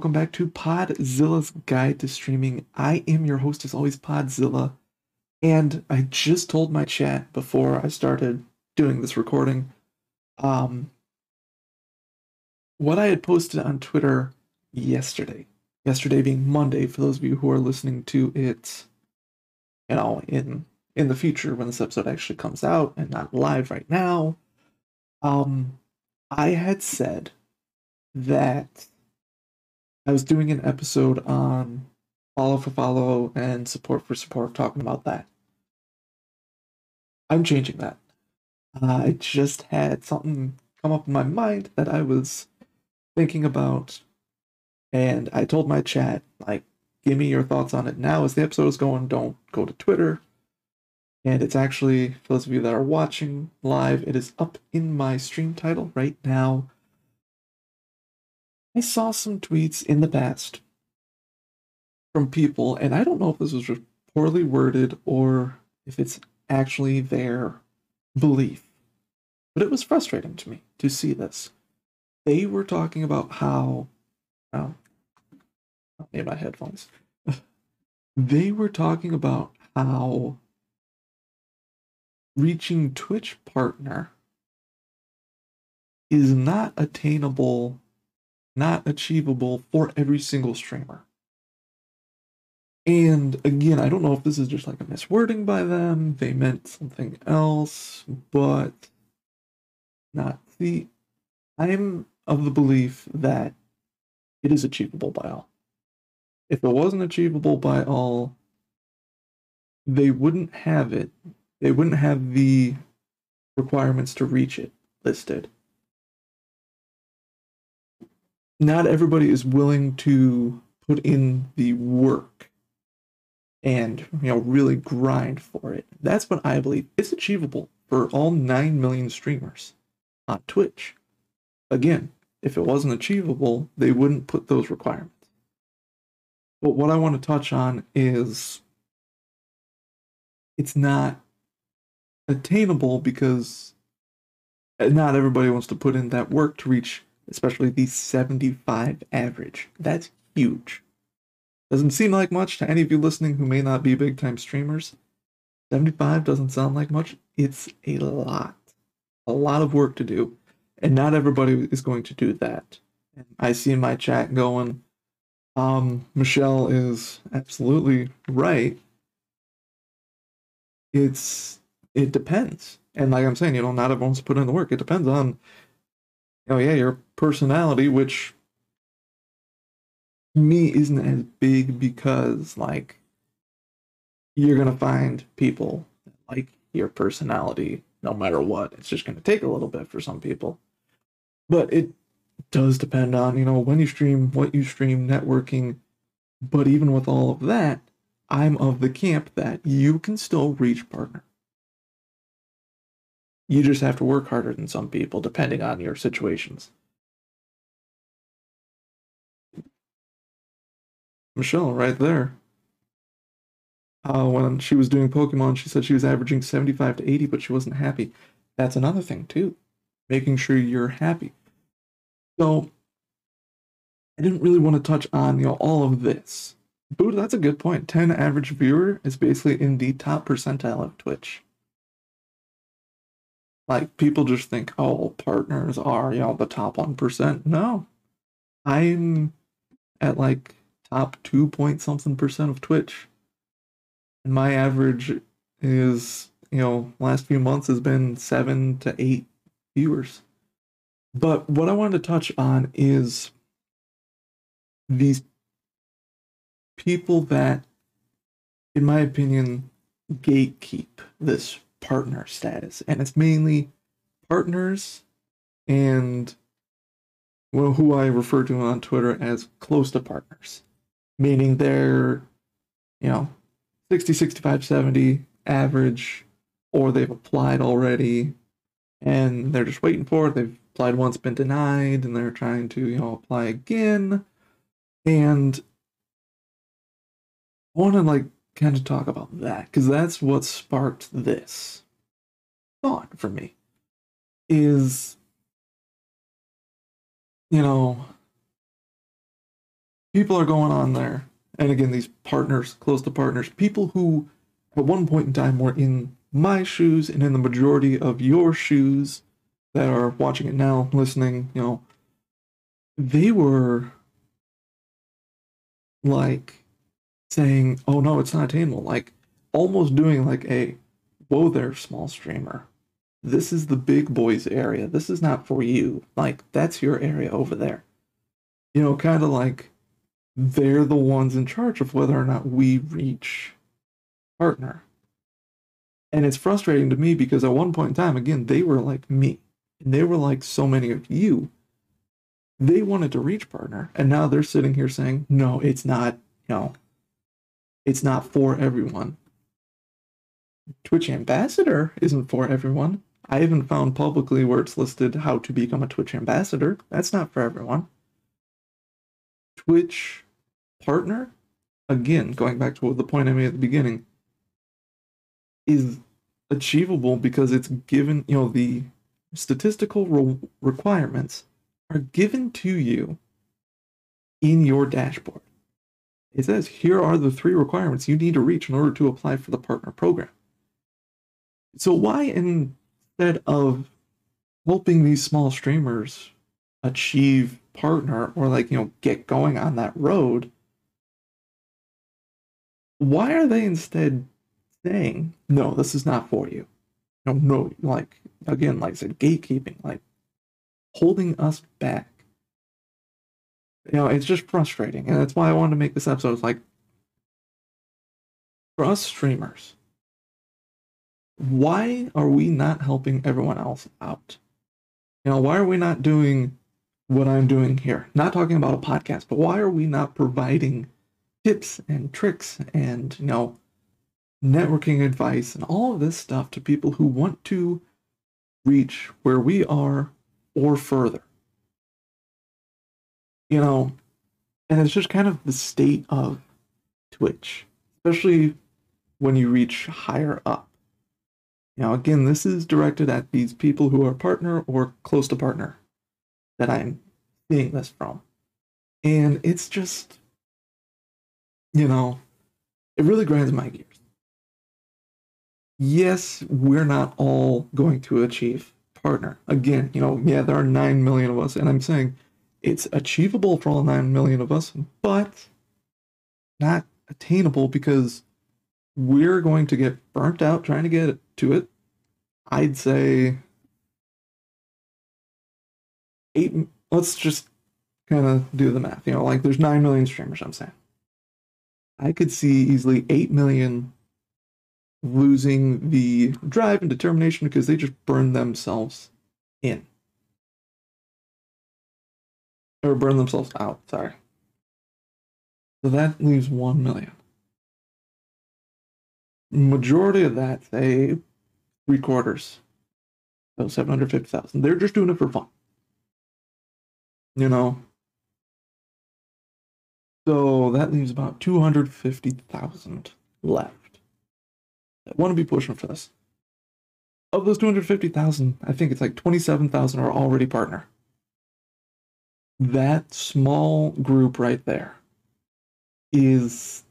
Welcome back to Podzilla's Guide to Streaming. I am your host, as always, Podzilla. And I just told my chat before I started doing this recording um, what I had posted on Twitter yesterday. Yesterday being Monday, for those of you who are listening to it, you know, in in the future when this episode actually comes out and not live right now. Um, I had said that I was doing an episode on follow for follow and support for support, talking about that. I'm changing that. I just had something come up in my mind that I was thinking about, and I told my chat, like, give me your thoughts on it now as the episode is going. Don't go to Twitter. And it's actually, for those of you that are watching live, it is up in my stream title right now. I saw some tweets in the past from people, and I don't know if this was poorly worded or if it's actually their belief, but it was frustrating to me to see this. They were talking about how, oh, I need my headphones. they were talking about how reaching Twitch partner is not attainable not achievable for every single streamer. And again, I don't know if this is just like a miswording by them, they meant something else, but not the. I'm of the belief that it is achievable by all. If it wasn't achievable by all, they wouldn't have it. They wouldn't have the requirements to reach it listed not everybody is willing to put in the work and you know really grind for it. That's what I believe. is achievable for all 9 million streamers on Twitch. Again, if it wasn't achievable, they wouldn't put those requirements. But what I want to touch on is it's not attainable because not everybody wants to put in that work to reach especially the 75 average. That's huge. Doesn't seem like much to any of you listening who may not be big time streamers. 75 doesn't sound like much. It's a lot. A lot of work to do. And not everybody is going to do that. And I see in my chat going, um, Michelle is absolutely right. It's it depends. And like I'm saying, you know, not everyone's put in the work. It depends on oh yeah, your personality, which me isn't as big because like you're gonna find people like your personality no matter what. It's just gonna take a little bit for some people. But it does depend on, you know, when you stream, what you stream, networking. But even with all of that, I'm of the camp that you can still reach partner. You just have to work harder than some people, depending on your situations. Michelle, right there. Uh, when she was doing Pokemon, she said she was averaging 75 to 80, but she wasn't happy. That's another thing, too. Making sure you're happy. So, I didn't really want to touch on you know all of this. Buddha, that's a good point. 10 average viewer is basically in the top percentile of Twitch. Like people just think, oh, partners are, you know, the top 1%. No. I'm at like top 2 point something percent of Twitch. And my average is, you know, last few months has been 7 to 8 viewers. But what I wanted to touch on is these people that, in my opinion, gatekeep this partner status, and it's mainly partners and well, who I refer to on Twitter as close to partners, meaning they're, you know, 60, 65, 70 average, or they've applied already and they're just waiting for it. They've applied once, been denied, and they're trying to, you know, apply again. And I want to like kind of talk about that because that's what sparked this thought for me is you know people are going on there. And again, these partners, close to partners, people who at one point in time were in my shoes and in the majority of your shoes that are watching it now, listening, you know, they were like saying, oh no, it's not attainable. Like almost doing like a, whoa there, small streamer. This is the big boys area. This is not for you. Like that's your area over there. You know, kind of like they're the ones in charge of whether or not we reach partner. And it's frustrating to me because at one point in time, again, they were like me. And they were like so many of you. They wanted to reach partner. And now they're sitting here saying, no, it's not, you know, it's not for everyone. Twitch ambassador isn't for everyone. I haven't found publicly where it's listed how to become a Twitch ambassador. That's not for everyone. Twitch partner, again, going back to the point I made at the beginning, is achievable because it's given, you know, the statistical re- requirements are given to you in your dashboard. It says here are the three requirements you need to reach in order to apply for the partner program. So, why instead of helping these small streamers achieve partner or like, you know, get going on that road, why are they instead saying, no, this is not for you? No, no, like, again, like I said, gatekeeping, like holding us back. You know, it's just frustrating. And that's why I wanted to make this episode. It's like, for us streamers, why are we not helping everyone else out? You know, why are we not doing what I'm doing here? Not talking about a podcast, but why are we not providing tips and tricks and, you know, networking advice and all of this stuff to people who want to reach where we are or further. You know, and it's just kind of the state of Twitch, especially when you reach higher up. Now, again, this is directed at these people who are partner or close to partner that I'm seeing this from. And it's just you know, it really grinds my gears. Yes, we're not all going to achieve partner. Again, you know, yeah, there are 9 million of us, and I'm saying it's achievable for all 9 million of us, but not attainable because we're going to get burnt out trying to get to it. I'd say eight, let's just kind of do the math. You know, like there's 9 million streamers, I'm saying. I could see easily 8 million losing the drive and determination because they just burn themselves in. Or burn themselves out, sorry. So that leaves 1 million. Majority of that, say three quarters, so 750,000. They're just doing it for fun. You know, so that leaves about 250,000 left. I want to be pushing for this. Of those 250,000, I think it's like 27,000 are already partner. That small group right there is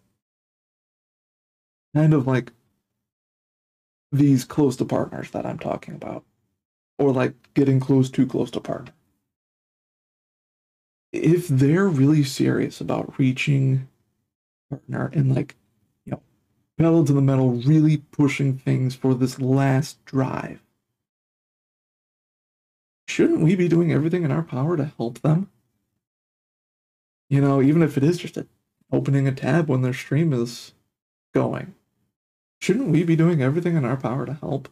kind of like these close to partners that I'm talking about, or like getting close too close to partner. If they're really serious about reaching partner and like you know pedal to the metal really pushing things for this last drive shouldn't we be doing everything in our power to help them you know even if it is just a, opening a tab when their stream is going shouldn't we be doing everything in our power to help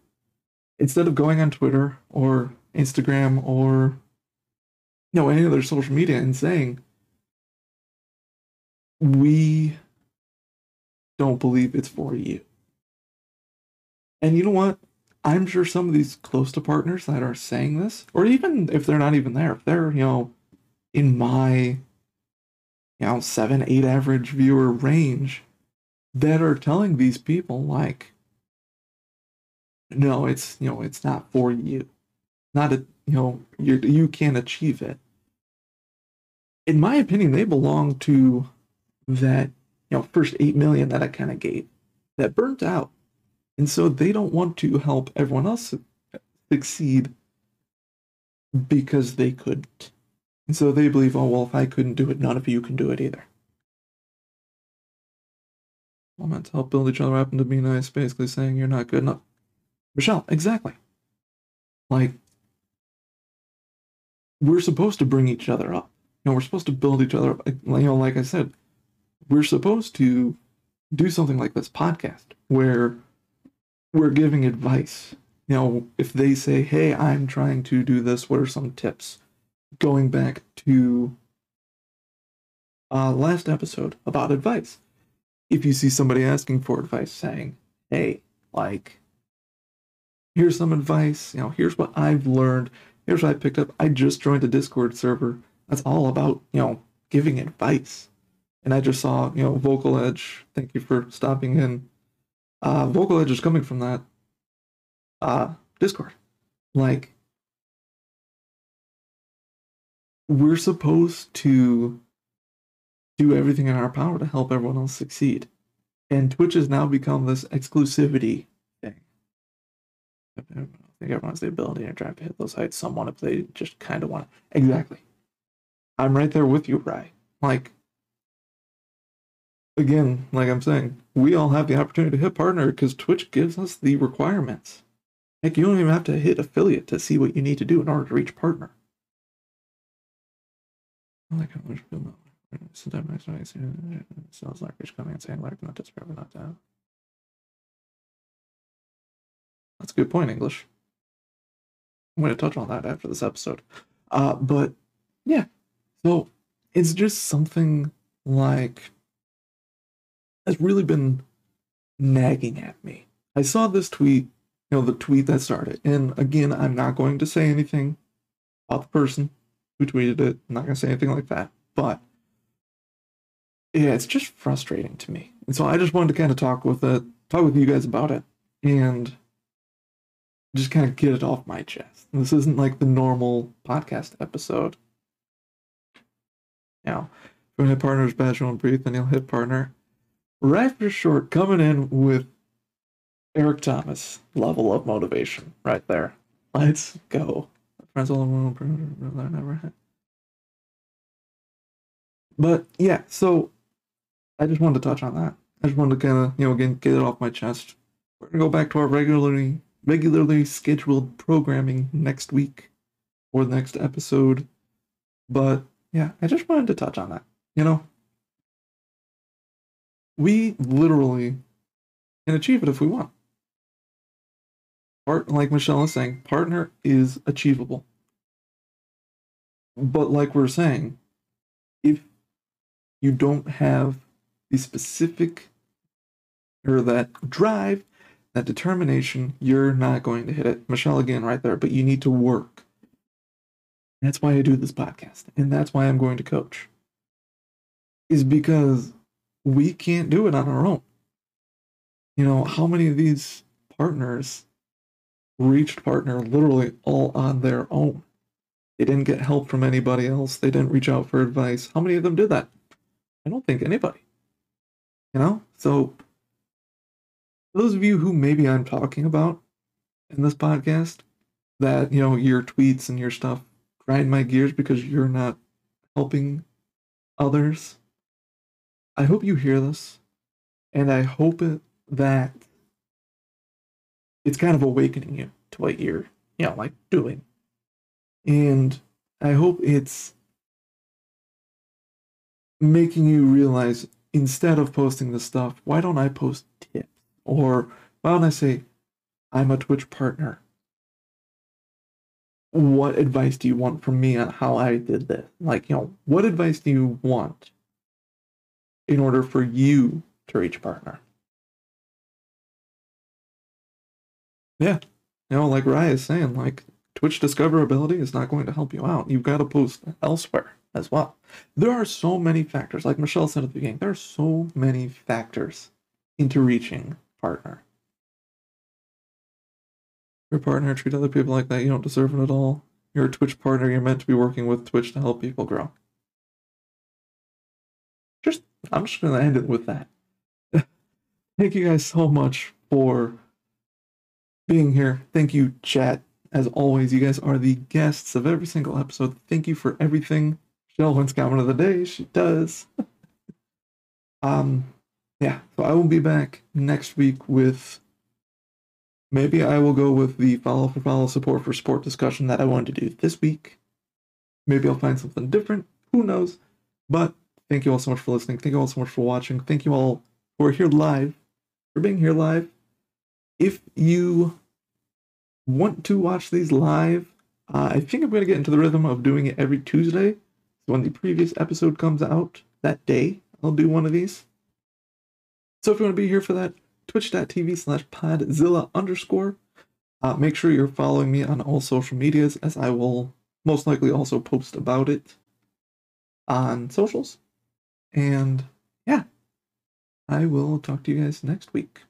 instead of going on twitter or instagram or you know any other social media and saying we don't believe it's for you. And you know what? I'm sure some of these close to partners that are saying this, or even if they're not even there, if they're, you know, in my, you know, seven, eight average viewer range, that are telling these people, like, no, it's, you know, it's not for you. Not a, you know, you you can't achieve it in my opinion, they belong to that, you know, first 8 million that I kind of gave that burnt out. And so they don't want to help everyone else succeed because they couldn't. And so they believe, oh, well, if I couldn't do it, none of you can do it either. All meant to help build each other up and to be nice, basically saying you're not good enough. Michelle, exactly. Like, we're supposed to bring each other up. You know, we're supposed to build each other up. You know, like I said, we're supposed to do something like this podcast where we're giving advice. You know, if they say, hey, I'm trying to do this, what are some tips? Going back to uh, last episode about advice. If you see somebody asking for advice saying, hey, like, here's some advice, you know, here's what I've learned, here's what I picked up. I just joined a Discord server. That's all about, you know, giving advice. And I just saw, you know, Vocal Edge. Thank you for stopping in. Uh, Vocal Edge is coming from that uh, Discord. Like, we're supposed to do everything in our power to help everyone else succeed. And Twitch has now become this exclusivity thing. I think everyone has the ability to try to hit those heights somewhat if they just kind of want to. Exactly. I'm right there with you, Rye. Like, again, like I'm saying, we all have the opportunity to hit partner because Twitch gives us the requirements. Like, you don't even have to hit affiliate to see what you need to do in order to reach partner. Like how much feel sometimes sounds like rich coming and saying like not desperate not to That's a good point, English. I'm to touch on that after this episode. Uh, but yeah, so it's just something like has really been nagging at me. I saw this tweet, you know, the tweet that started. And again, I'm not going to say anything about the person who tweeted it. I'm not to say anything like that. But yeah, it's just frustrating to me. And so I just wanted to kind of talk with it, talk with you guys about it, and just kind of get it off my chest. This isn't like the normal podcast episode. Now, if you want to hit partner's badge, won't breathe, then you'll hit partner right for short, coming in with Eric Thomas level of motivation right there. Let's go. Friends all never had. But yeah, so I just wanted to touch on that. I just wanted to kind of, you know, again, get it off my chest. We're gonna go back to our regularly regularly scheduled programming next week or the next episode. But yeah, I just wanted to touch on that. You know, we literally can achieve it if we want. Part, like Michelle is saying, partner is achievable. But like we're saying, if you don't have the specific or that drive, that determination, you're not going to hit it. Michelle again right there, but you need to work. That's why I do this podcast, and that's why I'm going to coach. Is because we can't do it on our own. You know, how many of these partners reached partner literally all on their own? They didn't get help from anybody else. They didn't reach out for advice. How many of them did that? I don't think anybody. You know? So, those of you who maybe I'm talking about in this podcast, that, you know, your tweets and your stuff grind my gears because you're not helping others I hope you hear this, and I hope it, that it's kind of awakening you to what you're, you know, like doing. And I hope it's making you realize instead of posting this stuff, why don't I post tips? Or why don't I say, I'm a Twitch partner? What advice do you want from me on how I did this? Like, you know, what advice do you want? in order for you to reach partner. Yeah, you know, like Ryan is saying, like Twitch discoverability is not going to help you out. You've got to post elsewhere as well. There are so many factors, like Michelle said at the beginning, there are so many factors into reaching partner. Your partner treat other people like that, you don't deserve it at all. You're a Twitch partner, you're meant to be working with Twitch to help people grow. Just I'm just gonna end it with that. Thank you guys so much for being here. Thank you, chat. As always, you guys are the guests of every single episode. Thank you for everything. Shell wins comment of the day. She does. um, yeah. So I will be back next week with. Maybe I will go with the follow for follow support for sport discussion that I wanted to do this week. Maybe I'll find something different. Who knows? But thank you all so much for listening. Thank you all so much for watching. Thank you all who are here live for being here live. If you want to watch these live, uh, I think I'm going to get into the rhythm of doing it every Tuesday. So when the previous episode comes out that day, I'll do one of these. So if you want to be here for that, twitch.tv slash podzilla underscore. Uh, make sure you're following me on all social medias as I will most likely also post about it on socials. And yeah, I will talk to you guys next week.